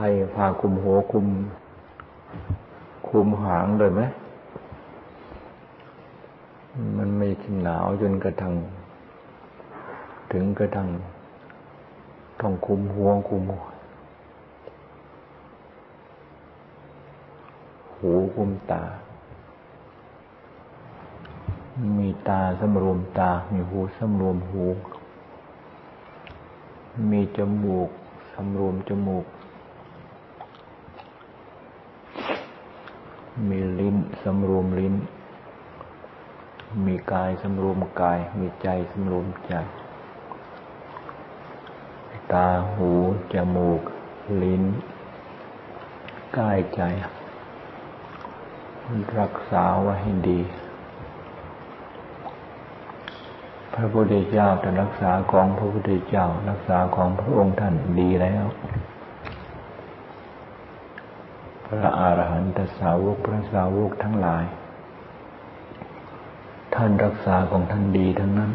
รพาคุมหัวคุม คุมหางเลยไหม มันไม่หนาวจนกระทั่งถึงกระทั่งต้องคุมหัวคุมหัวหูคุมตา มีตาสำรวมตา มีหูสำรวมหู มีจมูกสำรวมจมูก มีลิ้นสำรวมลิ้น มีกายสำรวมกาย มีใจสำรวมใจ ตา หู จมูก ลิ้น กายใจ รักษาไว้ให้ดี พระพุทธเจ้าแต่รักษาของพระพุทธเจ้า รักษาของพระองค์ท่านดีแล้ว พระอาหารหันตสาวกพระสาวกทั้งหลาย ท่านรักษาของท่านดีทั้งนั้น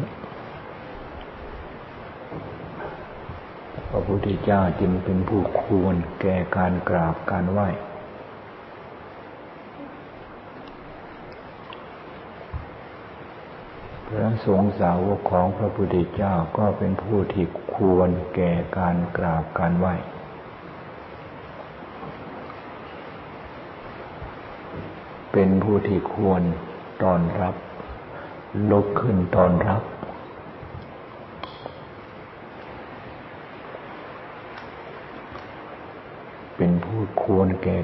พระพุทธเจ้าจึงเป็นผู้ควรแก่การกราบการไหว้พระสงฆ์สาวกของพระพุทธเจ้าก็เป็นผู้ที่ควรแก่การกราบการไหว้ เป็นผู้ที่ควรตอนรับ ลุกขึ้นตอนรับ เป็นผู้ควรแก่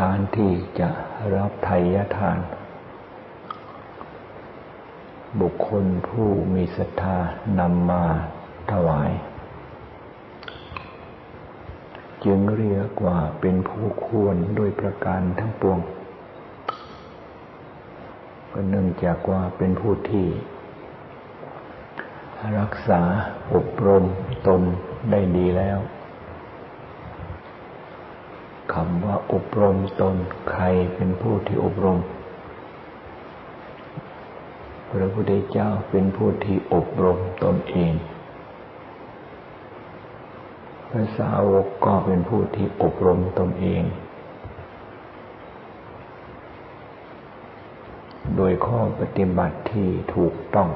การที่จะรับไทยทาน บุคคลผู้มีศรัทธานำมาถวาย จึงเรียกว่าเป็นผู้ควรด้วยประการทั้งปวงก็เนื่องจากว่าเป็นผู้ที่ รักษาอบรมตนได้ดีแล้วคำว่าอบรมตนใครเป็นผู้ที่อบรม พระพุทธเจ้าเป็นผู้ที่อบรมตนเอง พระสาวกก็เป็นผู้ที่อบรมตนเอง โดยข้อปฏิบัติที่ถูกต้อง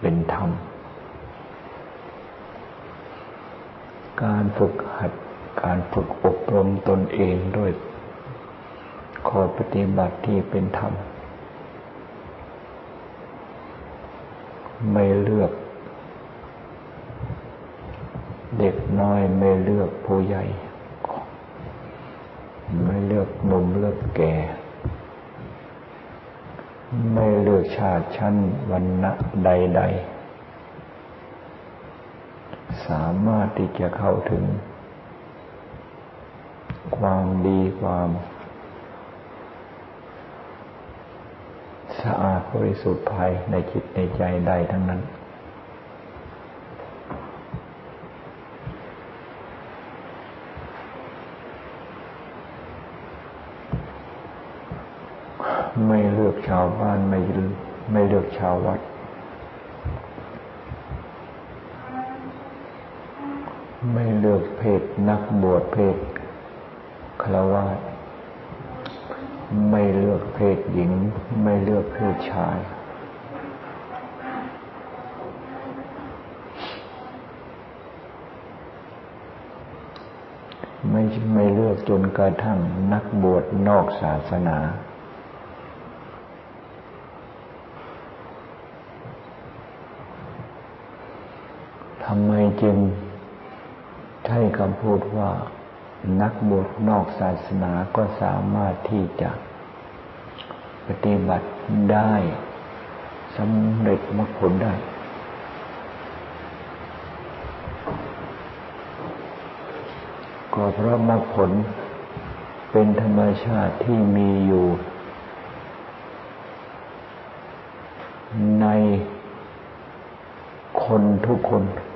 เป็นธรรม การฝึกหัดการฝึกอบรมตนเองด้วยข้อปฏิบัติที่เป็นธรรม ไม่เลือก เด็กน้อยไม่เลื อกผู้ใหญ่ ไม่เลือกหนุ่มเลือกแก่ ไม่เลือกชาติชั้นวันณะใด ๆ สามารถที่จะเข้าถึง ความดีความสะอาดบริสุทธิ์ภายในจิตในใจได้ทั้งนั้น ไม่เลือกชาวบ้านไม่ไม่เลือกชาวัดไม่เลือกเพศนักบวชเพศคารวะไม่เลือกเพศหญิง ไม่เลือกเพศชาย ไม่ไม่เลือกจนกระทั่งนักบวชนอกศาสนาทำไมจึงใช้คำพูดว่านักบวชนอกศาสนาก็สามารถที่จะปฏิบัติได้สำเร็จมรรคผลได้ ก็เพราะมรรคผลเป็นธรรมชาติที่มีอยู่ ในคนทุกคนเป็น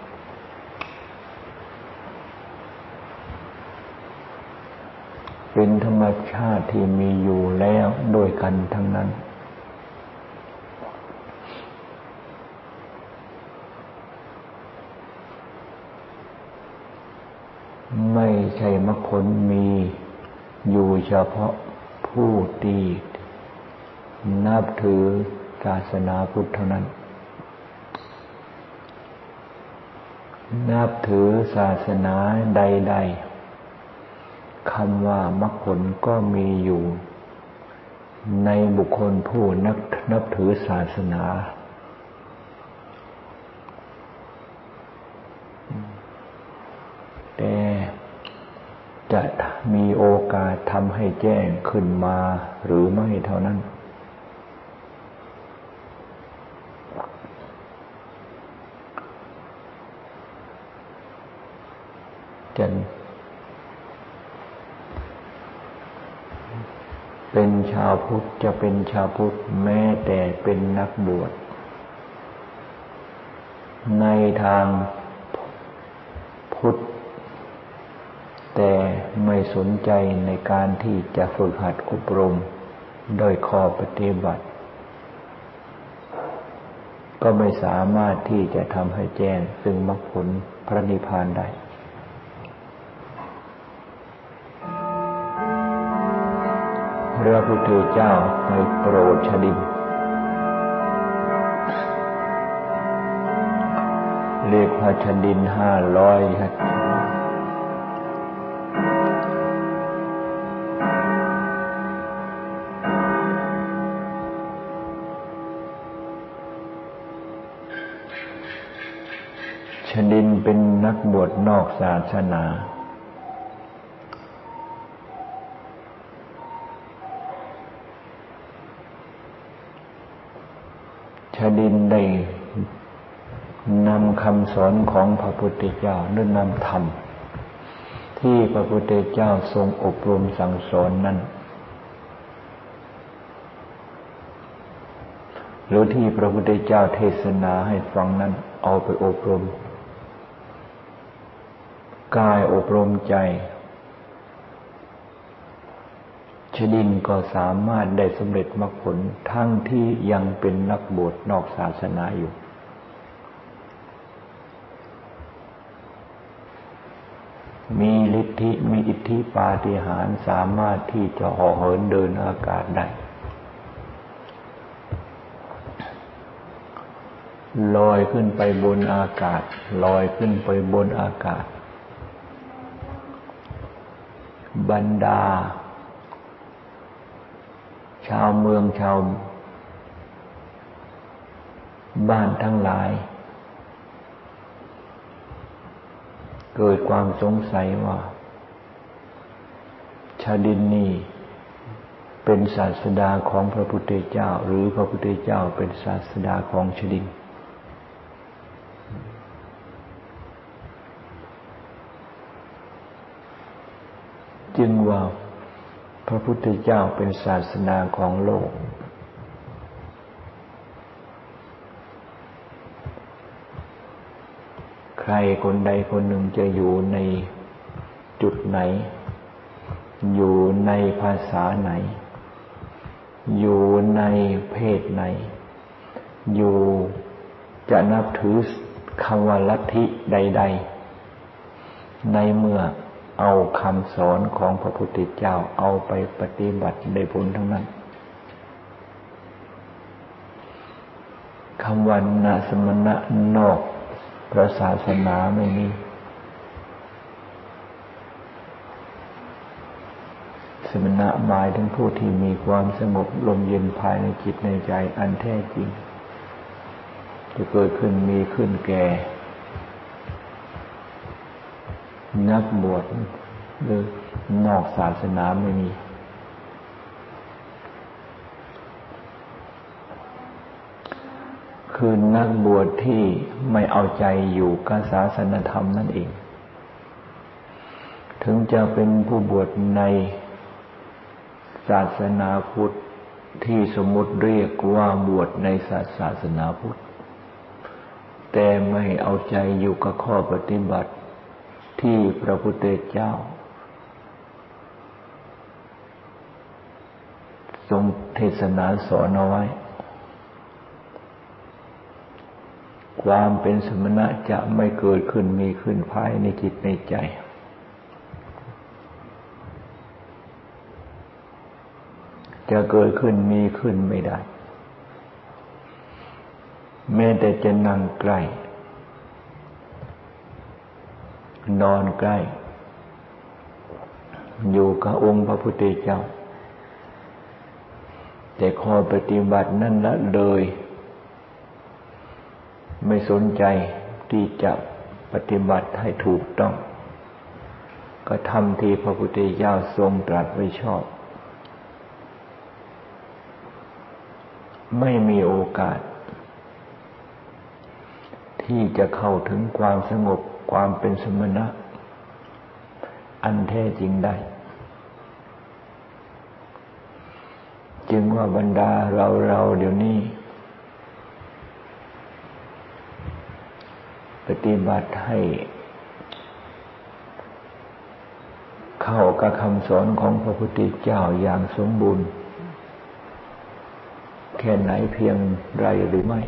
ธาติที่มีอยู่แล้วโดยกันทั้งนั้น ไม่ใช่มรรคผลมีอยู่เฉพาะผู้ที่นับถือศาสนาพุทธเท่านั้น นับถือศาสนาใด ๆ คำว่ามรรคผลก็มีอยู่ ในบุคคลผู้นับนับถือศาสนา แต่จะมีโอกาสทำให้แจ้งขึ้นมาหรือไม่เท่านั้นจะเป็นชาว พุทธจะเป็นชาวพุทธแม้แต่เป็นนักบวช ในทางพุทธ แต่ไม่สนใจในการที่จะฝึกหัดอบรม โดยข้อปฏิบัติ ก็ไม่สามารถที่จะทำให้แจ้งซึ่งมรรคผลพระนิพพานได้ พระพุทธเจ้าในโปรดชดินเรียกพระชดินห้าร้อยชดินเป็นนักบวชนอกศาสนาช ดินได้นำคำสอนของพระพุทธเจ้าหรือนำธรรม ที่พระพุทธเจ้าทรงอบรมสั่งสอนนั้น หรือที่พระพุทธเจ้าเทศนาให้ฟังนั้นเอาไปอบรม กายอบรมใจ ชดินก็สามารถได้สำเร็จมรรคผลทั้งที่ยังเป็นนักบวชนอกศาสนาอยู่ มีฤทธิ มีอิทธิปาฏิหาริย์สามารถที่จะห่อเหินเดินอากาศได้ ลอยขึ้นไปบนอากาศ ลอยขึ้นไปบนอากาศ บรรดา ชาวเมืองชาวบ้านทั้งหลาย เกิดความสงสัยว่าชาดินนี่เป็นศาสดาของพระพุทธเจ้า หรือพระพุทธเจ้าเป็นศาสดาของชดิน จึงว่า พระพุทธเจ้าเป็นศาสนาของโลก ใครคนใดคนหนึ่งจะอยู่ในจุดไหน อยู่ในภาษาไหน อยู่ในเพศไหน อยู่จะนับถือคำว่าลัทธิใด ๆ ในเมื่อ เอาคำสอนของพระพุทธเจ้าเอาไปปฏิบัติได้ผลทั้งนั้นคำวันนาสมณะนอกพระศาสนาไม่มีสมณะหมายถึงผู้ที่มีความสงบลมเย็นภายในจิตในใจอันแท้จริง จะเกิดขึ้นมีขึ้นแก่ นักบวชหรือนอกศาสนาไม่มี คือนักบวชที่ไม่เอาใจอยู่กับศาสนธรรมนั่นเอง ถึงจะเป็นผู้บวชในศาสนาพุทธที่สมมติเรียกว่าบวชในศาสนาพุทธ แต่ไม่เอาใจอยู่กับข้อปฏิบัติ ที่พระพุทธเจ้า ทรงเทศนาสอนเอาไว้ ความเป็นสมณะจะไม่เกิดขึ้นมีขึ้นภายในจิตในใจ จะเกิดขึ้นมีขึ้นไม่ได้ แม้แต่จะนั่งใกล้ นอนใกล้ อยู่กับองค์พระพุทธเจ้า แต่ขอปฏิบัตินั่นละเลย ไม่สนใจที่จะปฏิบัติให้ถูกต้อง ก็ทำที่พระพุทธเจ้าทรงตรัสไว้ชอบ ไม่มีโอกาส ที่จะเข้าถึงความสงบ ความเป็นสมณะ อันแท้จริงได้ จึงว่าบรรดาเราเราเดี๋ยวนี้ ปฏิบัติให้ เข้ากับคำสอนของพระพุทธเจ้าอย่างสมบูรณ์ แค่ไหนเพียงไรหรือไม่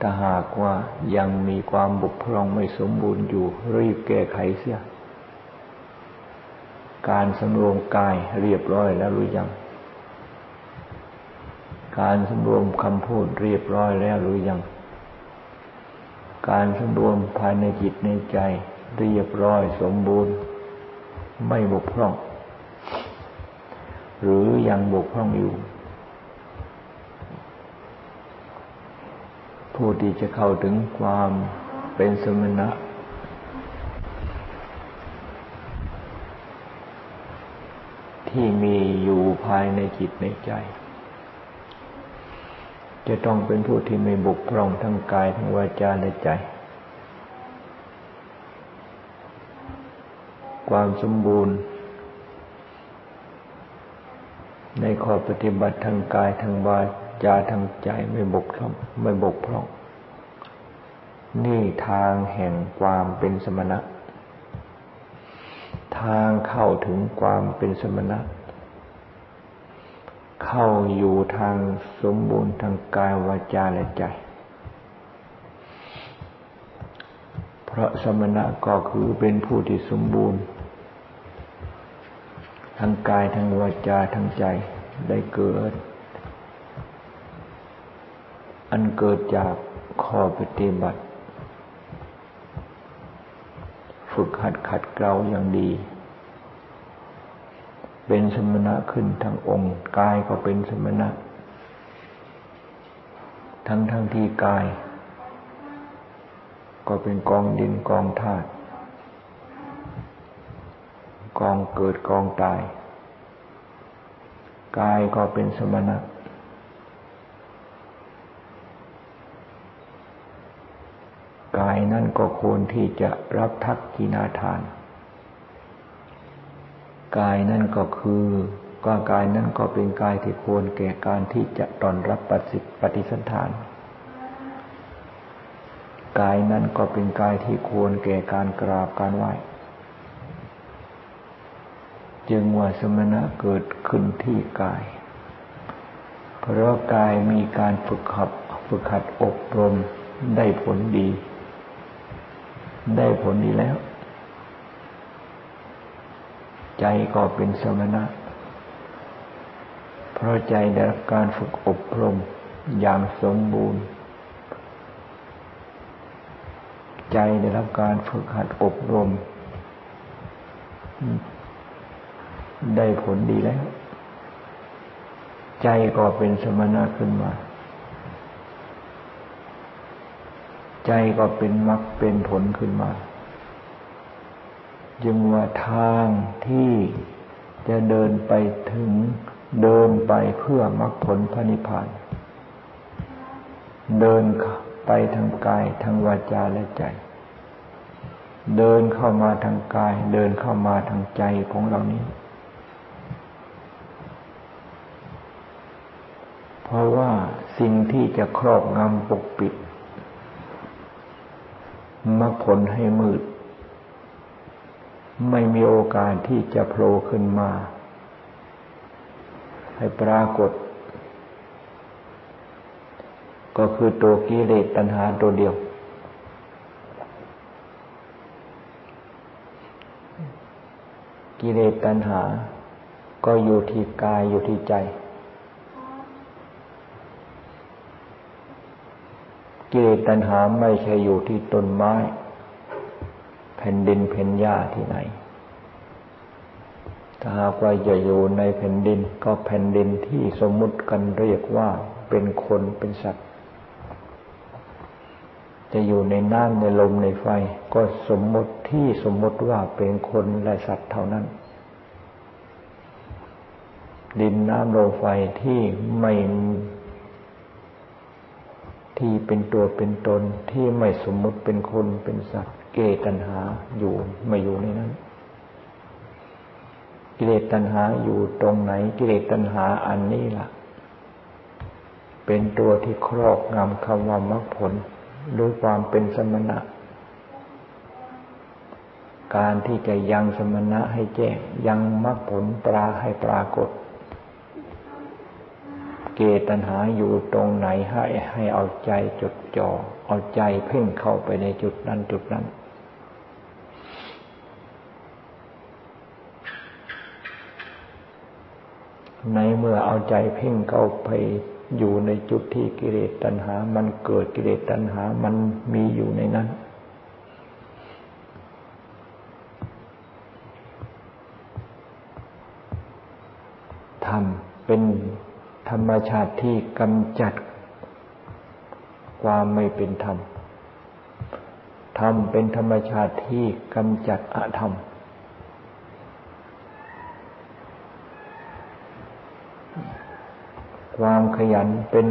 ถ้าหากว่ายังมีความบุกพร่องไม่สมบูรณ์อยู่ รีบแก้ไขเสีย การสำรวมกายเรียบร้อยแล้วหรือยัง การสำรวมคำพูดเรียบร้อยแล้วหรือยัง การสำรวมภายในจิตในใจเรียบร้อยสมบูรณ์ ไม่บกพร่อง หรือยังบกพร่องอยู่ ผู้ที่จะเข้าถึงความเป็นสมณะ ที่มีอยู่ภายในจิตในใจ จะต้องเป็นผู้ที่ไม่บุกพร่องทั้งกายทั้งวาจาและใจ ความสมบูรณ์ ในข้อปฏิบัติทางกายทางวาจ จาทางใจไม่บกพร่องไม่บกพร่อง นี่ทางแห่งความเป็นสมณะ ทางเข้าถึงความเป็นสมณะ เข้าอยู่ทางสมบูรณ์ทางกายวาจาและใจ เพราะสมณะก็คือเป็นผู้ที่สมบูรณ์ทั้งกายทั้งวาจาทั้งใจได้เกิด อันเกิดจากข้อปฏิบัติ ฝึกหัดขัดเกลาอย่างดี เป็นสมณะขึ้นทั้งองค์กายก็เป็นสมณะ ทั้งทั้งที่กาย ก็เป็นกองดินกองธาตุกองเกิดกองตาย กายก็เป็นสมณะ กาย นั่นก็ควรที่จะรับทักกินาทาน กายนั่นก็คือก็กายนั่นก็เป็นกายที่ควรแก่การที่จะตอนรับปฏิปฏิสันฐาน กายนั่นก็เป็นกายที่ควรแก่การกราบการไหว้ จึงว่าสมณะเกิดขึ้นที่กาย เพราะกายมีการฝึกขับฝึกขัดอบรมได้ผลดี ได้ผลดีแล้ว ใจก็เป็นสมณะ เพราะใจได้รับการฝึกอบรมอย่างสมบูรณ์ ใจได้รับการฝึกหัดอบรม ได้ผลดีแล้ว ใจก็เป็นสมณะขึ้นมา ใจก็เป็นมรรคเป็นผลขึ้นมา จึงว่าทางที่จะเดินไปถึงเดินไปเพื่อมรรคผลพระนิพพาน เดินไปทางกายทางวาจาและใจ เดินเข้ามาทางกาย เดินเข้ามาทางใจของเรานี้ เพราะว่าสิ่งที่จะครอบงำปกปิด คผลให้มืด ไม่มีโอกาสที่จะโผล่ขึ้นมา ให้ปรากฏ ก็คือตัวกิเลสตัณหาตัวเดียว กิกิเลสตัณหา ก็อยู่ที่กายอยู่ที่ใจกิเลสตัณหาไม่ใช่อยู่ที่ต้นไม้ แผ่นดินแผ่นหญ้าที่ไหน ถ้าหากว่าจะอยู่ในแผ่นดินก็แผ่นดินที่สมมุติกันเรียกว่าเป็นคนเป็นสัตว์ จะอยู่ในน้ำในลมในไฟ ก็สมมติที่สมมติว่าเป็นคนและสัตว์เท่านั้น ดินน้ำลมไฟที่ไม่ที่เป็นตัวเป็นตนที่ไม่สมมุติเป็นคนเป็นสัตว์ เกตัญหาอยู่ไม่อยู่ในนั้น กิเลสตัณหาอยู่ตรงไหน กิเลสตัณหาอันนี้ล่ะ เป็นตัวที่ครอบงำคำว่ามรรคผลด้วยความเป็นสมณะ การที่จะยังสมณะให้แจ้ง ยังมรรคผลปราให้ปรากฏ เกตัญหาอยู่ตรงไหนให้ให้เอาใจจดจ่อเอาใจเพ่งเข้าไปในจุดนั้นจุดนั้น ในเมื่อเอาใจเพ่งเข้าไปอยู่ในจุดที่กิเลสตัณหา มันเกิดกิเลสตัณหา มันมีอยู่ในนั้นทำเป็นธรรมชาติที่กำจัด ความไม่เป็นธรรม ธรรมเป็นธรรมชาติที่กำจัดอธรรม ความขยันเป็น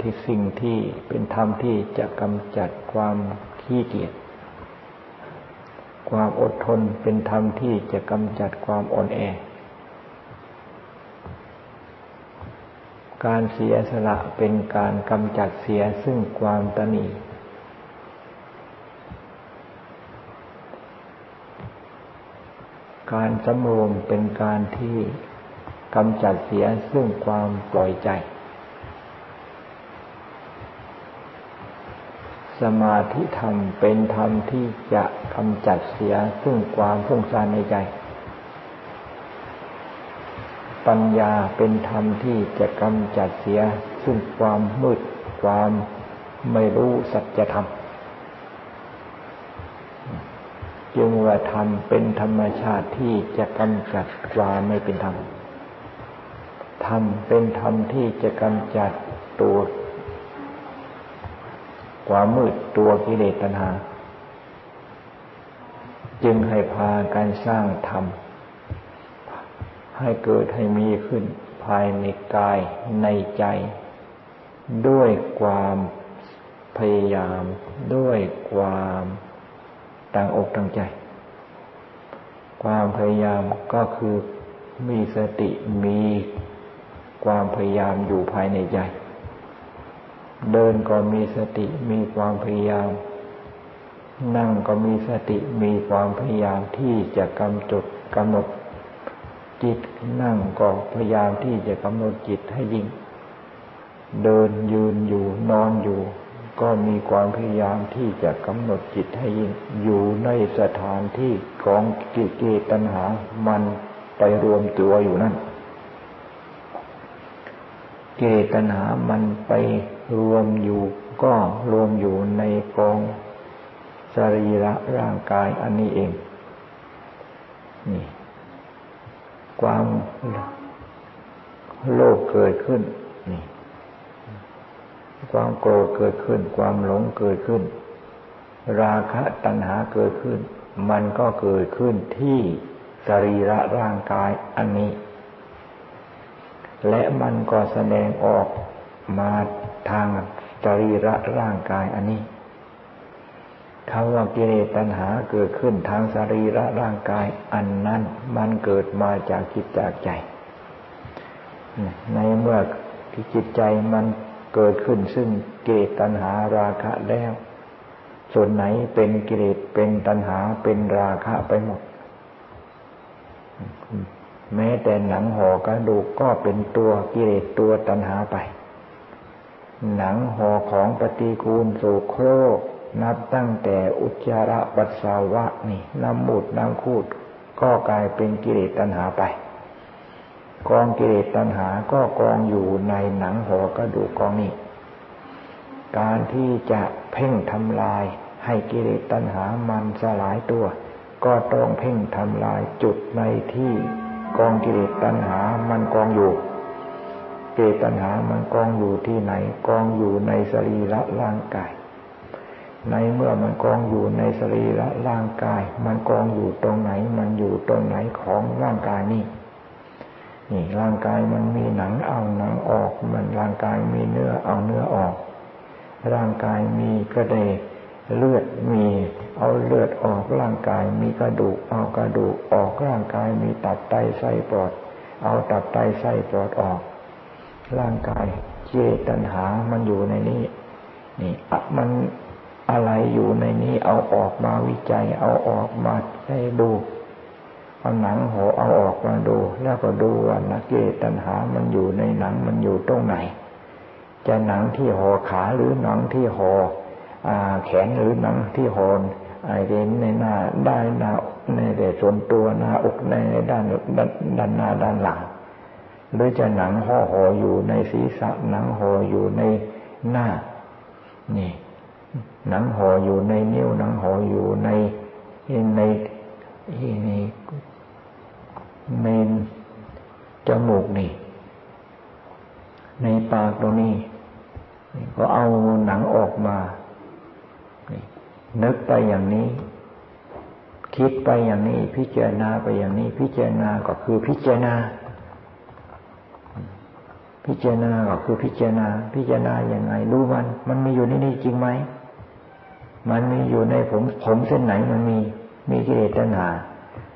ที่สิ่งที่เป็นธรรมที่จะกำจัดความขี้เกียจ ความอดทนเป็นธรรมที่จะกำจัดความอ่อนแอ การเสียสละเป็นการกำจัดเสียซึ่งความตนีการสำรวมเป็นการที่ กำจัดเสียซึ่งความปล่อยใจ สมาธิธรรมเป็นธรรมที่จะกำจัดเสียซึ่งความพุ่งซ่านในใจ ปัญญาเป็นธรรมที่จะกำจัดเสียซึ่งความมืด ความไม่รู้สัจธรรมจึงว่าธรรมเป็นธรรมชาติที่จะกำจัดความไม่เป็นธรรม ธรรมเป็นธรรมที่จะกำจัดตัวความมืดตัวกิเลสตัณหา จึงให้พาการสร้างธรรม ให้เกิดให้มีขึ้นภายในกายในใจ ด้วยความพยายามด้วยความตั้งอกตั้งใจ ความพยายามก็คือมีสติมี ความพยายามอยู่ภายในใจ เดินก็มีสติมีความพยายาม นั่งก็มีสติมีความพยายามที่จะกำจดกำหนดจิตนั่งก็พยายามที่จะกำหนดจิตให้ยิ่ง เดินยืนอยู่นอนอยู่ ก็มีความพยายามที่จะกำหนดจิตให้ยิ่ง อยู่ในสถานที่ของกิเลสตัณหา มันไปรวมตัวอยู่นั่น เลสตัณหามันไปรวมอยู่ก็รวมอยู่ในกองสรีระร่างกายอันนี้เอง นี่ ความโลภเกิดขึ้น นี่ ความโกรธเกิดขึ้น ความหลงเกิดขึ้น ราคะตัณหาเกิดขึ้น มันก็เกิดขึ้นที่สรีระร่างกายอันนี้ และมันก็แสดงออกมาทางสรีระร่างกายอันนี้คำว่ากิเลสตัณหาเกิดขึ้นทางสรีระร่างกายอันนั้นมันเกิดมาจากจิตจากใจ ในเมื่อที่จิตใจมันเกิดขึ้นซึ่งกิเลสตัณหาราคะแล้ว ส่วนไหนเป็นกิเลสเป็นตัณหาเป็นราคะไปหมด แม้แต่หนังห่อกระดูกก็เป็นตัวกิเลสตัวตัณหาไป หนังห่อของปฏิกูลโสโครกนับตั้งแต่อุจจาระปัสสาวะนี่น้ำมูดน้ำคูด ก็กลายเป็นกิเลสตัณหาไป กองกิเลสตัณหาก็กองอยู่ในหนังหัวกระดูกกองนี้ การที่จะเพ่งทำลายให้กิเลสตัณหามันสลายตัว ก็ต้องเพ่งทำลายจุดในที่ กองกิเลสตัณหา มันกองอยู่เกตัณหา มันกองอยู่ที่ไหน กองอยู่ในสรีระร่างกาย ในเมื่อมันกองอยู่ในสรีระร่างกาย มันกองอยู่ตรงไหน มันอยู่ตรงไหนของร่างกายนี่นี่ร่างกายมันมีหนังเอาหนังออก มันร่างกายมีเนื้อเอาเนื้อออก ร่างกายมีกระเดเลือดมี เอาเลือดออกร่างกายมีกระดูก เอากระดูกออกร่างกายมีตับไตไส้ปอด เอาตับไตไส้ปอดออก ร่างกายเจตันหามันอยู่ในนี้ นี่มันอะไรอยู่ในนี้ เอาออกมาวิจัย เอาออกมาให้ดูเอาหนังห่อเอาออกมาดู แล้วก็ดูว่านักเกตันหามันอยู่ในหนังมันอยู่ตรงไหน จะหนังที่ห่อขาหรือหนังที่ห่อแขนหรือหนังที่หอนไอ เดนในหน้าได้หน้าในแต่ส่วนตัวหน้าอกในด้านด้านหน้าด้านหลังหรือจะหนังห่อห่ออยู่ในศีรษะหนังห่ออยู่ในหน้า นี่ หนังห่ออยู่ในนิ้วหนังห่ออยู่ในในในในจมูกนี่ ในปากตรงนี้ก็เอาหนังออกมา นึกไปอย่างนี้ คิดไปอย่างนี้ พิจารณาไปอย่างนี้ พิจารณาก็คือพิจารณา พิจารณาก็คือพิจารณา พิจารณาอย่างไงรู้มัน มันมีอยู่ในนี้จริงไหมมันมีอยู่ในผมผมเส้นไหนมันมี มีกิเลสตัณหา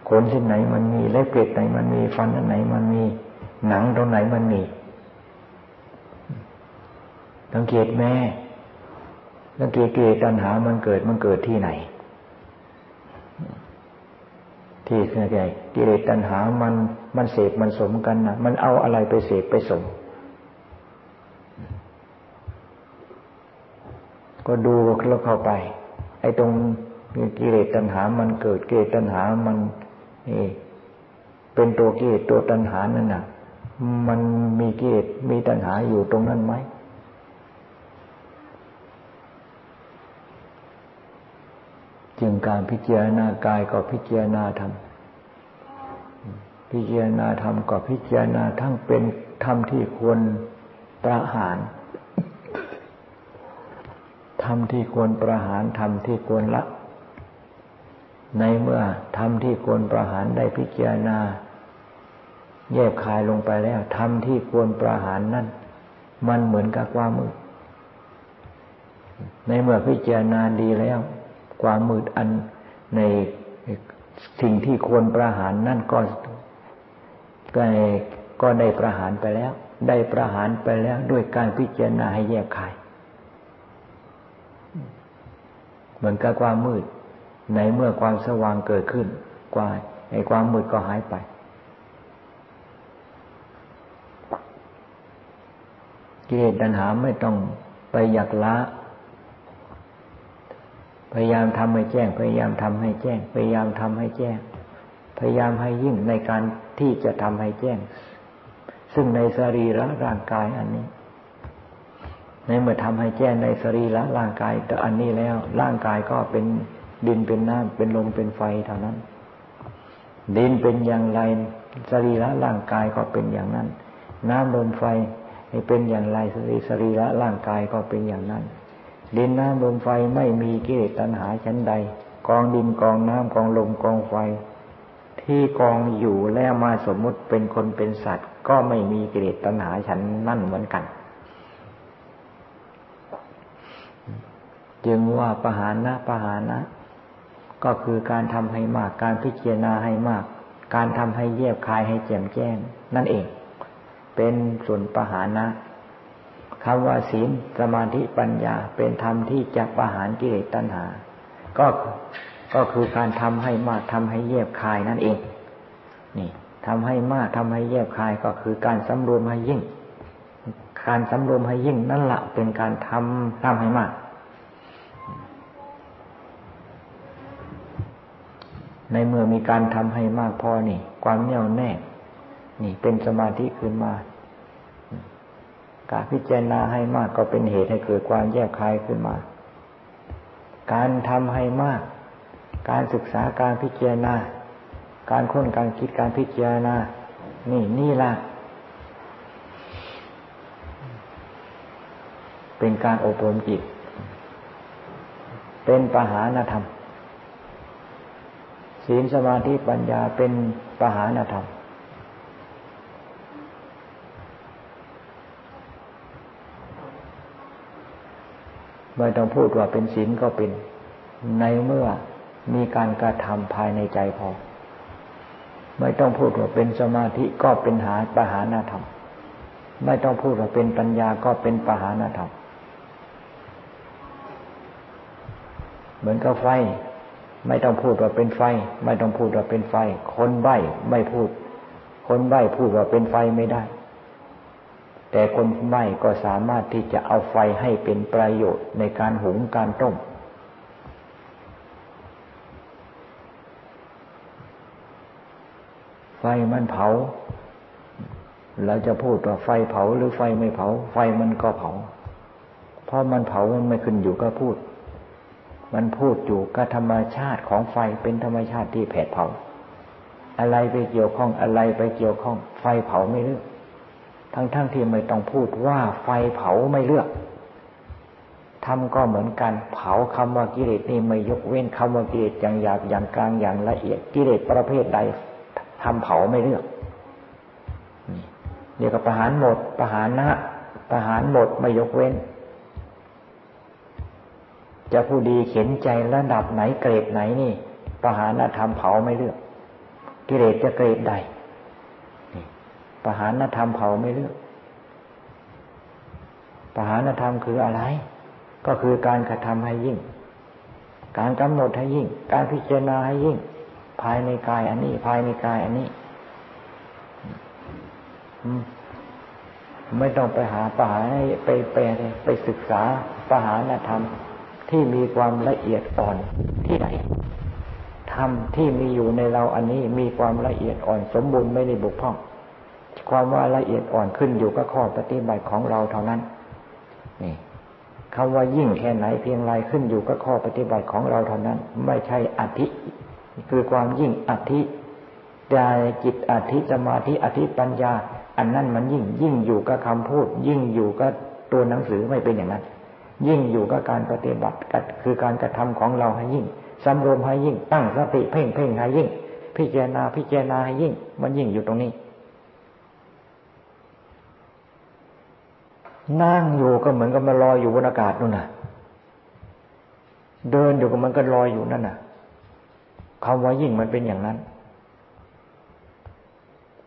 ขนเส้นไหนมันมีเล็บเกล็ดไหนมันมีฟันอันไหนมันมี หนังตรงไหนมันมีสังเกตแม่ แล้วกิเลสตัณหามันเกิดมันเกิดที่ไหน ที่คือไงกิเลสตัณหามันมันเสพมันสมกันนะมันเอาอะไรไปเสพไปสม ก็ดูแล้วเข้าไป ไอ้ตรงกิเลสตัณหามันเกิดกิเลสตัณหามันนี่เป็นตัวกิเลสตัวตัณหานั่นน่ะ มันมีกิเลสมีตัณหาอยู่ตรงนั้นไหม จึงการพิจารณากายก็พิจารณาธรรม พิจารณาธรรมก็พิจารณาทั้งเป็นธรรมที่ควรประหารธรรมที่ควรประหารธรรมที่ควรละ ในเมื่อธรรมที่ควรประหารได้พิจารณา แยกคายลงไปแล้วธรรมที่ควรประหารนั่นมันเหมือนกับความมืดในเมื่อพิจารณาดีแล้ว ความมืดอันในสิ่งที่ควรประหารนั่นก็ก็ได้ประหารไปแล้ว ได้ประหารไปแล้วด้วยการพิจารณาให้แยกขายเหมือนกับความมืด ในเมื่อความสว่างเกิดขึ้นกว่าไอ้ความมืดก็หายไปกิเลสตัณหาไม่ต้องไปอยากละ พยายามทำให้แจ้ง พยายามทำให้แจ้ง พยายามทำให้แจ้ง พยายามให้ยิ่งในการที่จะทำให้แจ้ง ซึ่งในสรีระร่างกายอันนี้ ในเมื่อทำให้แจ้งในสรีระร่างกายแต่อันนี้แล้ว ร่างกายก็เป็นดินเป็นน้ำเป็นลมเป็นไฟเท่านั้น ดินเป็นอย่างไรสรีระร่างกายก็เป็นอย่างนั้น น้ำลมไฟเป็นอย่างไรสรีสรีระร่างกายก็เป็นอย่างนั้น ดินน้ำลมไฟไม่มีกิเลสตัณหาชั้นใด กองดินกองน้ำกองลมกองไฟ ที่กองอยู่แล้วมาสมมุติเป็นคนเป็นสัตว์ ก็ไม่มีกิเลสตัณหาชั้นนั่นเหมือนกัน จึงว่าปหานะปหานะ ก็คือการทำให้มากการพิจารณาให้มาก การทำให้เยียบคายให้แจ่มแจ้ง นั่นเอง เป็นส่วนปหานะ คำว่าศีลสมาธิปัญญาเป็นธรรมที่จะประหารกิเลสตัณหา ก็ก็คือการทำให้มากทำให้เยียบคายนั่นเอง นี่ทำให้มากทำให้เยียบคายก็คือการสำรวมให้ยิ่ง การสำรวมให้ยิ่งนั่นแหละเป็นการทำทำให้มาก ในในเมื่อมีการทำให้มากพอนี่ ความแน่วแน่ นี่เป็นสมาธิขึ้นมา การพิจารณาให้มากก็เป็นเหตุให้เกิดความแยกคายขึ้นมา การทำให้มาก การศึกษาการพิจารณา การค้นการคิดการพิจารณา นี่นี่ละเป็นการอบรมจิต เป็นปหานธรรม ศีลสมาธิปัญญาเป็นปหานธรรม ไม่ต้องพูดว่าเป็นศีลก็เป็น ในเมื่อมีการกระทำภายในใจพอ ไม่ต้องพูดว่าเป็นสมาธิก็เป็นหาปหานธรรม ไม่ต้องพูดว่าเป็นปัญญาก็เป็นปหานธรรม เหมือนกับไฟ ไม่ต้องพูดว่าเป็นไฟ ไม่ต้องพูดว่าเป็นไฟ คนใบ้ไม่พูด คนใบ้พูดว่าเป็นไฟไม่ได้ แต่คนใบ้ก็สามารถที่จะเอาไฟให้เป็นประโยชน์ในการหุงการต้ม ไฟมันเผา เราจะพูดว่าไฟเผาหรือไฟไม่เผา ไฟมันก็เผา เพราะมันเผามันไม่ขึ้นอยู่กับพูด มันพูดอยู่กับธรรมชาติของไฟเป็นธรรมชาติที่แผดเผา อะไรไปเกี่ยวข้องอะไรไปเกี่ยวข้อง ไฟเผาไม่เลือก ทั้งๆทที่ไม่ต้องพูดว่าไฟเผาไม่เลือกทำก็เหมือนกันเผาคำว่ากิเลสนี่ไม่ยกเว้นคำว่ากิเลสอย่างหยาบอย่างกลางอย่างละเอียดกิเลสประเภทใดทำเผาไม่เลือกเรียกว่าประหารหมดประหารนะประหารหมดไม่ยกเว้น จะผู้ดีเข็นใจระดับไหนเกรดไหนนี่ ประหารธรรมเผาไม่เลือก กิเลสจะเกรดใด ประหารธรรมเผาไม่เลือก ประหารธรรมคืออะไร ก็คือการกระทำให้ยิ่ง การกำหนดให้ยิ่ง การพิจารณาให้ยิ่ง ภายในกายอันนี้ ภายในกายอันนี้ไม่ต้องไปหาประหารไปไปไปศึกษาประหารธรรม ที่มีความละเอียดอ่อนที่ไหนธรรมที่มีอยู่ในเราอันนี้มีความละเอียดอ่อนสมบูรณ์ไม่ได้บกพร่อง ความว่าละเอียดอ่อนขึ้นอยู่กับข้อปฏิบัติของเราเท่านั้น นี่คำว่ายิ่งแค่ไหนเพียงไรขึ้นอยู่กับข้อปฏิบัติของเราเท่านั้น ไม่ใช่อธิคือความยิ่งอธิใจจิตอธิสมาธิอธิปัญญา อันนั้นมันยิ่งยิ่งอยู่กับคำพูด ยิ่งอยู่กับตัวหนังสือไม่เป็นอย่างนั้น ยิ่งอยู่กับการปฏิบัติคือการกระทำของเราให้ยิ่งสำรวมให้ยิ่งตั้งสติเพ่งเพ่งให้ยิ่ง พิจารณาพิจารณาให้ยิ่ง มันยิ่งอยู่ตรงนี้ นั่งอยู่ก็เหมือนกับมาลอยอยู่บนอากาศนู่นน่ะ เดินอยู่ก็มันก็ลอยอยู่นั่นน่ะคำว่ายิ่งมันเป็นอย่างนั้น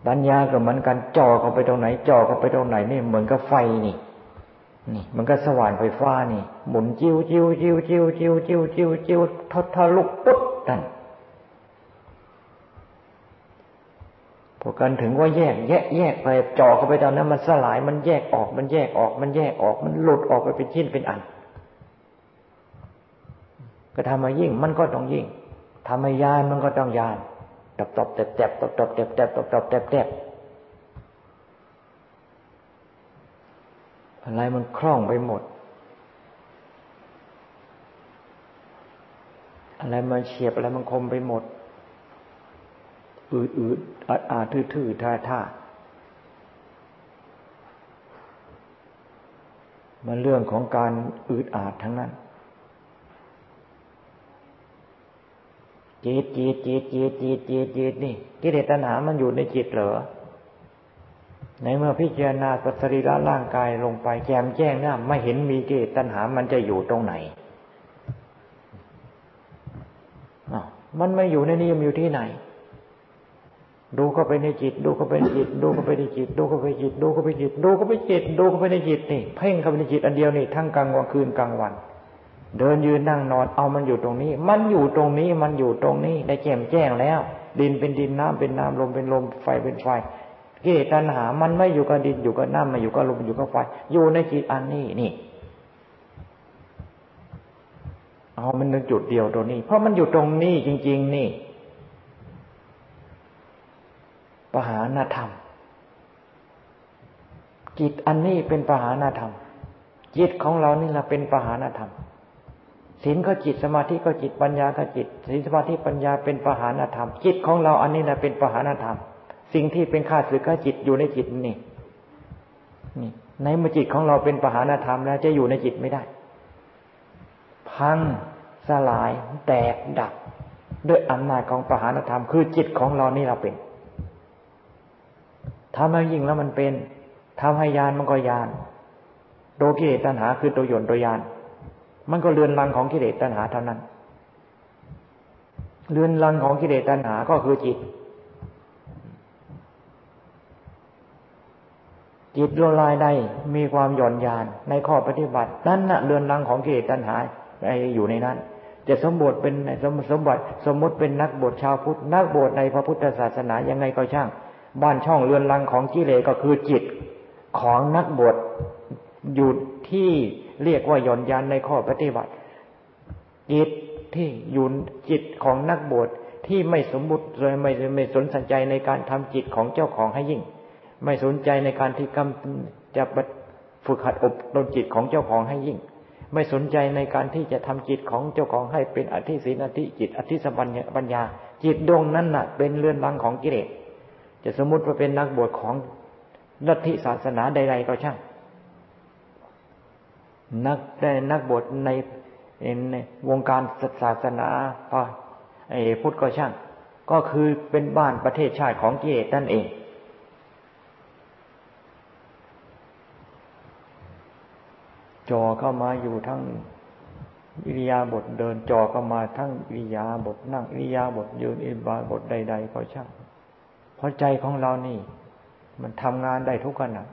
ปัญญาก็เหมือนกันจ่อเข้าไปตรงไหนจ่อเข้าไปตรงไหนนี่เหมือนกับไฟนี่ นี่ มันก็สว่านไฟฟ้านี่ หมุนจิ้วจิ้วจิ้วจิ้วจิ้วจิ้วจิ้วจิ้วทอทะลุปุ๊บนั่น พอกันถึงว่าแยก แยกแยกไปจ่อเข้าไปตอนนั้น มันสลายมันแยกออก มันแยกออก มันแยกออก มันหลุดออกไปเป็นชิ้นเป็นอันก็ทำมายิ่ง มันก็ต้องยิ่งทำให้ยานมันก็ต้องยานตบตบแตบแตบตบตบแตบแตบตบตบแตบแตบอะไรมันคล่องไปหมด อะไรมันเฉียบอะไรมันคมไปหมดอืดอืด อาดอาทื่อทื่อท่าท่ามันเรื่องของการอืดอาดทั้งนั้น จิตจิตจิตจิตจิตจิตจิตนี่กิเลสตัณหามันอยู่ในจิตเหรอในเมื่อพิจารณาปัสรีระร่างกายลงไปแจ่มแจ้งหน้าไม่เห็นมีกิเลสตัณหามันจะอยู่ตรงไหนมันไม่อยู่ในนี้มันอยู่ที่ไหน ดูเข้าไปในจิต ดูเข้าไปในจิต ดูเข้าไปในจิต ดูเข้าไปจิต ดูเข้าไปจิต ดูเข้าไปจิต ดูเข้าไปในจิตนี่เพ่งเข้าไปในจิตอันเดียวนี่ทั้งกลางวันคืนกลางวัน เดินยืนนั่งนอนเอามันอยู่ตรงนี้ มันอยู่ตรงนี้มันอยู่ตรงนี้ได้แจ่มแจ้งแล้ว ดินเป็นดินน้ำเป็นน้ำลมเป็นลมไฟเป็นไฟกิเลสตัณหา มันไม่อยู่กับดินอยู่กับน้ำไม่อยู่กับลมอยู่กับไฟอยู่ในจิตอันนี้นี่เอามันนึกจุดเดียวตรงนี้ เพราะมันอยู่ตรงนี้จริง ๆ นี่ ปหานธรรม จิตอันนี้เป็นปหานธรรม จิตของเรานี่แหละเป็นปหานธรรมศีลก็จิตสมาธิก็จิตปัญญาก็จิตศีลสมาธิปัญญาเป็นปหานธรรม จิตของเราอันนี้แหละเป็นปหานธรรม สิ่งที่เป็นข้าศึกก็จิตอยู่ในจิตนี่นี่ในเมื่อจิตของเราเป็นปหานธรรมแล้วจะอยู่ในจิตไม่ได้ พังสลายแตกดับ ด้วยอำนาจของปหานธรรม คือจิตของเรานี่เราเป็น ทำให้ยิ่งแล้วมันเป็นทำให้ยานมันก็ยานโดกิเลสตัณหาคือตัวหยนตัวยาน มันก็เรือนรังของกิเลสตัณหาเท่านั้น เรือนรังของกิเลสตัณหาก็คือจิต จิตโลลายได้มีความหย่อนยานในข้อปฏิบัติ นั่นน่ะเรือนรังของกิเลสตัณหาอยู่ในนั้น จะสมบทเป็นสมสมบัติสมมติเป็นนักบวชชาวพุทธนักบวชในพระพุทธศาสนายังไงก็ช่าง บ้านช่องเรือนรังของกิเลสก็คือจิตของนักบวชอยู่ที่เรียกว่าหย่อนยันในข้อปฏิบัติ จิตที่อยู่จิตของนักบวชที่ไม่สมบุติเลยไม่ไม่สนใจในการทำจิตของเจ้าของให้ยิ่ง ไม่สนใจในการที่กำจะฝึกหัดอบรมจิตของเจ้าของให้ยิ่ง ไม่สนใจในการที่จะทำจิตของเจ้าของให้เป็นอธิศีนอธิจิตอธิสัมปัญญา จิตดวงนั้นน่ะ เป็นเรือนรังของกิเลส จะสมมติว่าเป็นนักบวชของลัทธิศาสนาใด ๆ ก็ช่าง นักได้นักบวชในในวงการศาสนาไอ้พุทธก็ช่าง ก็คือเป็นบ้านประเทศชาติของกิเลสนั่นเอง จอเข้ามาอยู่ทั้งอิริยาบถเดินจอเข้ามาทั้งอิริยาบถนั่งอิริยาบถยืนอิริยาบถใด ๆ ก็ช่าง เพราะใจของเรานี่ มันทำงานได้ทุกขณะ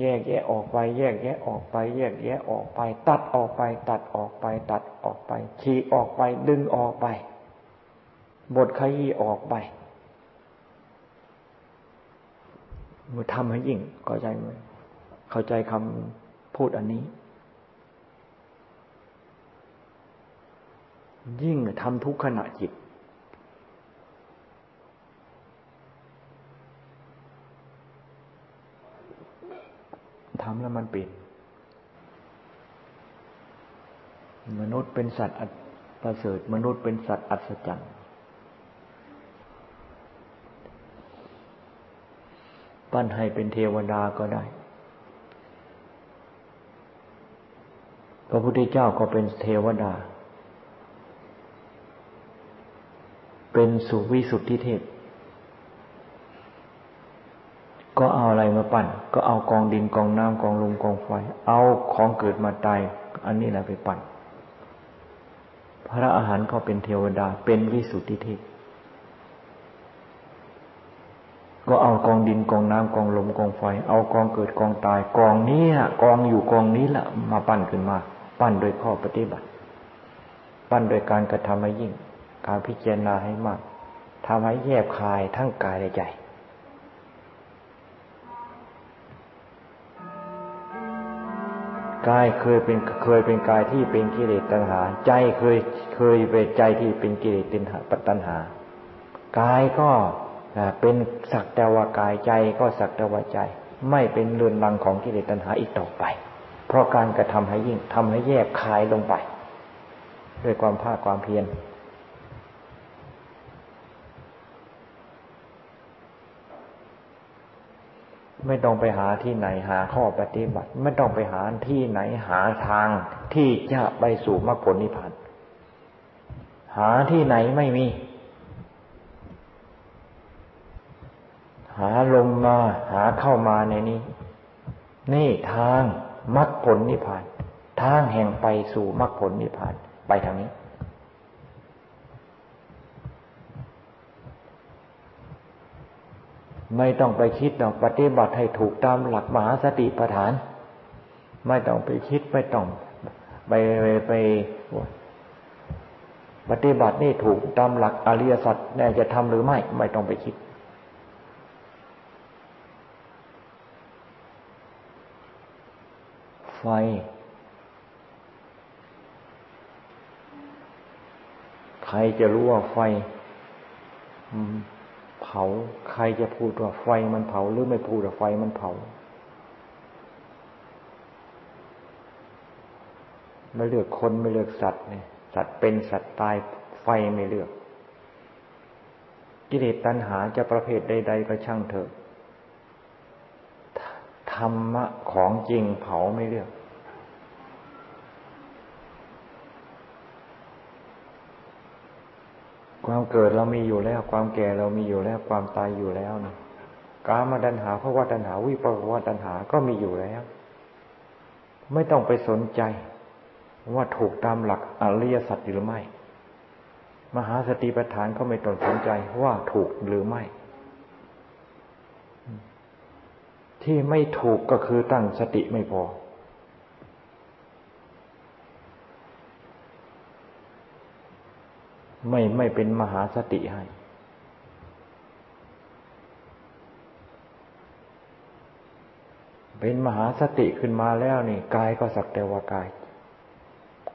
แยกแยะออกไป แยกแยะออกไป แยกแยะออกไป ตัดออกไป ตัดออกไป ตัดออกไปฉีกออกไป ดึงออกไปบทขยี้ออกไปมือทำให้ยิ่งเข้าใจไหมเข้าใจคำพูดอันนี้ ยิ่งทำทุกขณะจิต ทำแล้วมันปิด มนุษย์เป็นสัตว์ประเสริฐ มนุษย์เป็นสัตว์อัศจรรย์ปั้นให้เป็นเทวดาก็ได้ พระพุทธเจ้าก็เป็นเทวดา เป็นสุวิสุทธิเทพ ก็เอาอะไรมาปั้น ก็เอากองดินกองน้ำกองลมกองไฟ เอาของเกิดมาตายอันนี้แหละไปปั้น พระอาหารก็เป็นเทวดาเป็นวิสุทธิเทพก็เอากองดินกองน้ำกองลมกองไฟ เอากองเกิดกองตาย กองนี้ะกองอยู่กองนี้แหละมาปั้นขึ้นมา ปั้นโดยข้อปฏิบัติ ปั้นโดยการกระทำให้ยิ่ง การพิจารณาให้มากทำให้แยบคายทั้งกายและใจ กายเคยเป็นเคยเป็นกายที่เป็นกิเลสตัณหา ใจเคยเคยเป็นใจที่เป็นกิเลสตัณหาปัตตันหากายก็เป็นสักแต่ว่ากายใจก็สักแต่ว่าใจ ไม่เป็นเรือนรังของกิเลสตัณหาอีกต่อไป เพราะการกระทำให้ยิ่งทำให้แยกคายลงไป ด้วยความภาคความเพียร ไม่ต้องไปหาที่ไหนหาข้อปฏิบัติ ไม่ต้องไปหาที่ไหนหาทางที่จะไปสู่มรรคผลนิพพานหาที่ไหนไม่มี หาลงมาหาเข้ามาในนี้ นี่ทางมรรคผลนิพพาน ทางแห่งไปสู่มรรคผลนิพพานไปทางนี้ ไม่ต้องไปคิดหรอกปฏิบัติให้ถูกตามหลักมหาสติปัฏฐาน ไม่ต้องไปคิดไม่ต้องไปไปปฏิบัตินี่ถูกตามหลักอริยสัจแน่จะทำหรือไม่ ไม่ต้องไปคิด ไฟ ใครจะรู้ว่าไฟ เผา ใครจะพูดว่าไฟมันเผา หรือไม่พูดว่าไฟมันเผาไม่เลือกคนไม่เลือกสัตว์เนี่ยสัตว์เป็นสัตว์ตายไฟไม่เลือก กิเลสตัณหาจะประเภทใด ๆ ก็ช่างเถอะธรรมะของจริงเผาไม่เลือก ความเกิดเรามีอยู่แล้ว ความแก่เรามีอยู่แล้ว ความตายอยู่แล้วนะกามาดันหาเพราะว่าดันหา วิปภาวะดันหาก็มีอยู่แล้ว ไม่ต้องไปสนใจ ว่าถูกตามหลักอริยสัจหรือไม่ มหาสติปัฏฐานก็ไม่ต้องสนใจว่าถูกหรือไม่ ที่ไม่ถูกก็คือตั้งสติไม่พอ ไม่ไม่เป็นมหาสติให้ เป็นมหาสติขึ้นมาแล้วนี่กายก็สักแต่ว่ากาย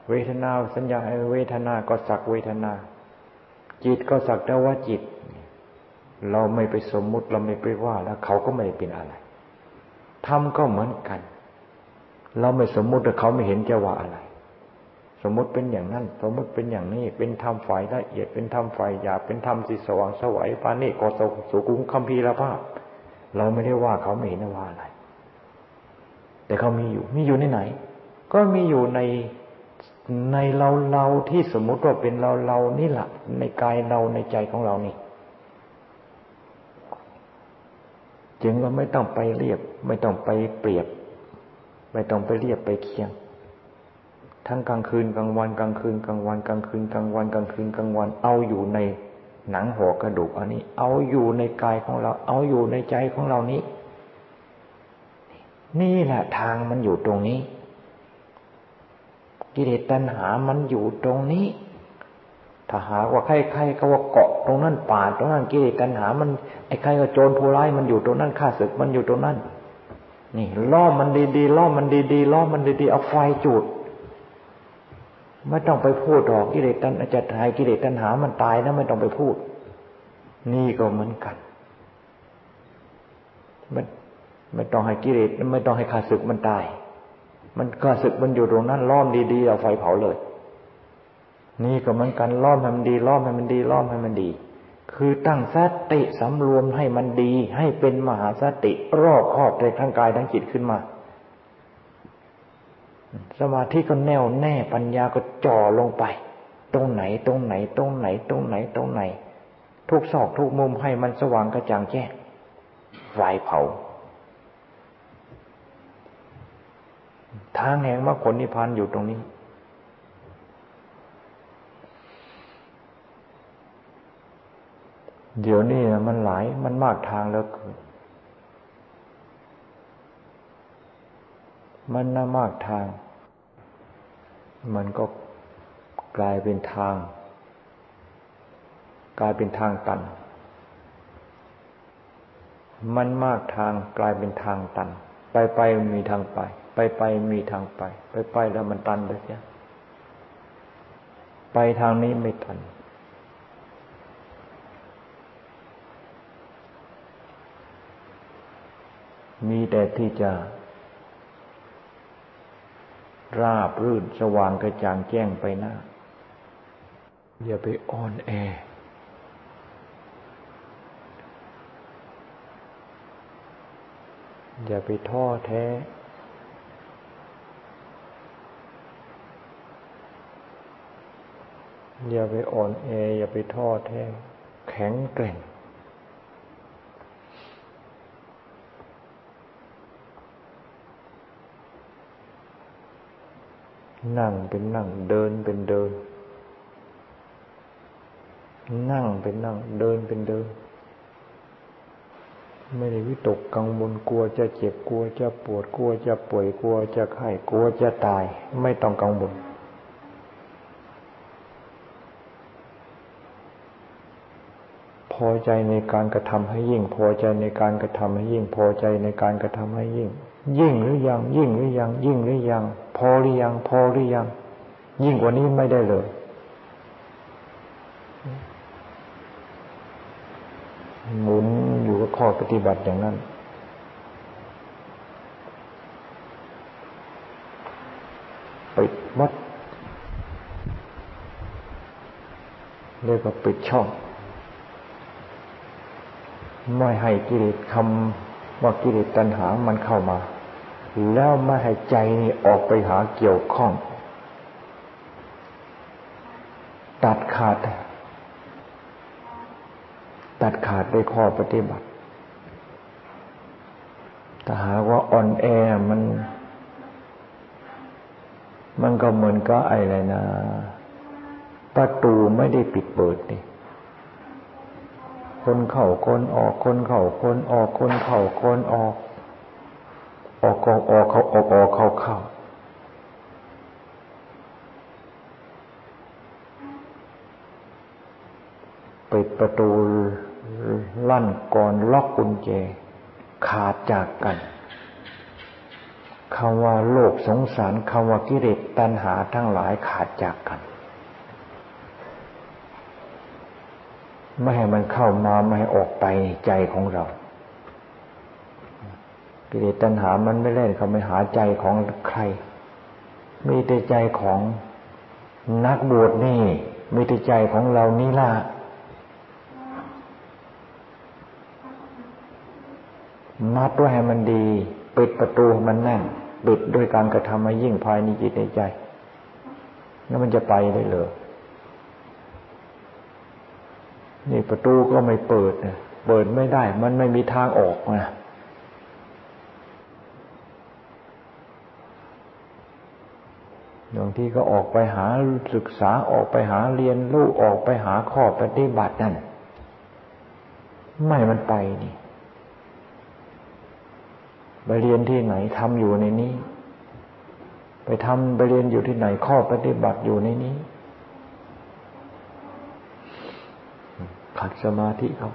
เวทนาสัญญาเวทนาก็สักเวทนา จิตก็สักแต่ว่าจิต เราไม่ไปสมมุติเราไม่ไปว่าแล้วเขาก็ไม่ได้เป็นอะไรทำก็เหมือนกัน เราไม่สมมุติแต่เขาไม่เห็นจะว่าอะไร สมมติเป็นอย่างนั้น สมมติเป็นอย่างนี้ เป็นธรรมฝ่ายละเอียด เป็นธรรมฝ่ายหยาบ เป็นธรรมสิสว่างสวัยปานี่กโตสุกุงคัมภีรภาพ เราไม่ได้ว่าเขาไม่เห็นว่าอะไร แต่เขามีอยู่ มีอยู่ในไหน ก็มีอยู่ในในเราเราที่สมมติว่าเป็นเราเรานี่แหละในกายเราในใจของเรานี่ จึงว่าไม่ต้องไปเรียบ ไม่ต้องไปเปรียบ ไม่ต้องไปเรียบไปเคียง ทั้งกลางคืนกลางวันกลางคืนกลางวันกลางคืนกลางวันกลางคืนกลางวัน เอาอยู่ในหนังหัวกระดูกอันนี้ เอาอยู่ในกายของเรา เอาอยู่ในใจของเรานี้ นี่แหละทางมันอยู่ตรงนี้ กิเลสตัณหามันอยู่ตรงนี้ ถ้าหากว่าใครๆก็ว่าเกาะตรงนั้นป่าตรงนั้นกิเลสตัณหา มันไอ้ใครก็โจรผู้ร้ายมันอยู่ตรงนั้นข้าศึกมันอยู่ตรงนั้น นี่ล่อมันดีๆล่อมันดีๆล่อมันดีๆเอาไฟจุด ไม่ต้องไปพูดหรอกกิเลสตัณหาจะตายกิเลสตัณหามันตายนะไม่ต้องไปพูด นี่ก็เหมือนกันไม่ไม่ต้องให้กิเลสไม่ต้องให้ข้าศึกมันตาย มันข้าศึกมันอยู่ตรงนั้นล้อมดีๆเอาไฟเผาเลย นี่ก็เหมือนกันล้อมให้มันดีล้อมให้มันดีล้อมให้มันดี คือตั้งสติสำรวมให้มันดี ให้เป็นมหาสติรอบครอบในทั้งกายทั้งจิตขึ้นมา สมาธิก็แน่วแน่ปัญญาก็จ่อลงไป ตรงไหน ตรงไหน ตรงไหน ตรงไหน ตรงไหน ทุกซอกทุกมุมให้มันสว่างกระจ่างแจ้งไฟเผา ทางแห่งมรรคผลนิพพานอยู่ตรงนี้ เดี๋ยวนี้มันหลายมันมากทางแล้วเกิด มันน่ามากทาง มันก็กลายเป็นทาง กลายเป็นทางตัน มันมากทางกลายเป็นทางตัน ไปไปมีทางไป ไปไปมีทางไป ไปไปแล้วมันตันไปเสียไปทางนี้ไม่ตัน มีแต่ที่จะ ราบรื่นสว่างกระจ่างแจ้งไปหน้า อย่าไปอ่อนแอ อย่าไปท้อแท้ อย่าไปอ่อนแอ อย่าไปท้อแท้ แข็งแกร่ง นั่งเป็นนั่ง เดินเป็นเดิน นั่งเป็นนั่ง เดินเป็นเดิน ไม่ได้วิตกกังวลกลัวจะเจ็บกลัวจะปวดกลัวจะป่วยกลัวจะไข้กลัวจะตาย ไม่ต้องกังวลพอใจในการกระทำให้ยิ่ง พอใจในการกระทำให้ยิ่ง พอใจในการกระทำให้ยิ่ง ยิ่งหรือยัง ยิ่งหรือยัง ยิ่งหรือยังพ อหรือยัง พอหรือยัง ยิ่งกว่านี้ไม่ได้เลย หมุนอยู่กับข้อปฏิบัติอย่างนั้น ปิดมัดเรียกว่าปิดช่อง ไม่ให้กิเลสคำว่ากิเลสตัณหามันเข้ามา แล้วไม่ให้ใจนี่ออกไปหาเกี่ยวข้อง ตัดขาด ตัดขาดด้วยข้อปฏิบัติถ้าหากว่าอ่อนแอมัน มันก็เหมือนก็อะไรนะประตูไม่ได้ปิดเปิดนี่คนเข้าคนออกคนเข้าคนออกคนเข้าคนออก ออกออกออกเขาออกออกเข้าเข้าปิดประตูลั่นก่อนล็อกกุญแจ ขาดจากกันคำว่าโลกสงสารคำว่ากิเลสตัณหาทั้งหลายขาดจากกัน ไม่ให้มันเข้ามาไม่ให้ออกไปใจของเรา กิเลสตัณหามันไม่เล่นเขาไม่หาใจของใคร มีแต่ใจของนักบวชนี่ มีแต่ใจของเรานี่ล่ะมัดไว้ให้มันดี ปิดประตูมันแน่นปิดด้วยการกระทำมายิ่งภายในจิตในใจ แล้วมันจะไปได้เลยนี่ประตูก็ไม่เปิดนะเปิดไม่ได้ มันไม่มีทางออกนะ บางที่ก็ออกไปหาศึกษาออกไปหาเรียนรู้ออกไปหาข้อปฏิบัตินั่นไม่มันไปนี่ไปเรียนที่ไหนทำอยู่ในนี้ ไปทำไปเรียนอยู่ที่ไหนข้อปฏิบัติอยู่ในนี้ ขัดสมาธิเขา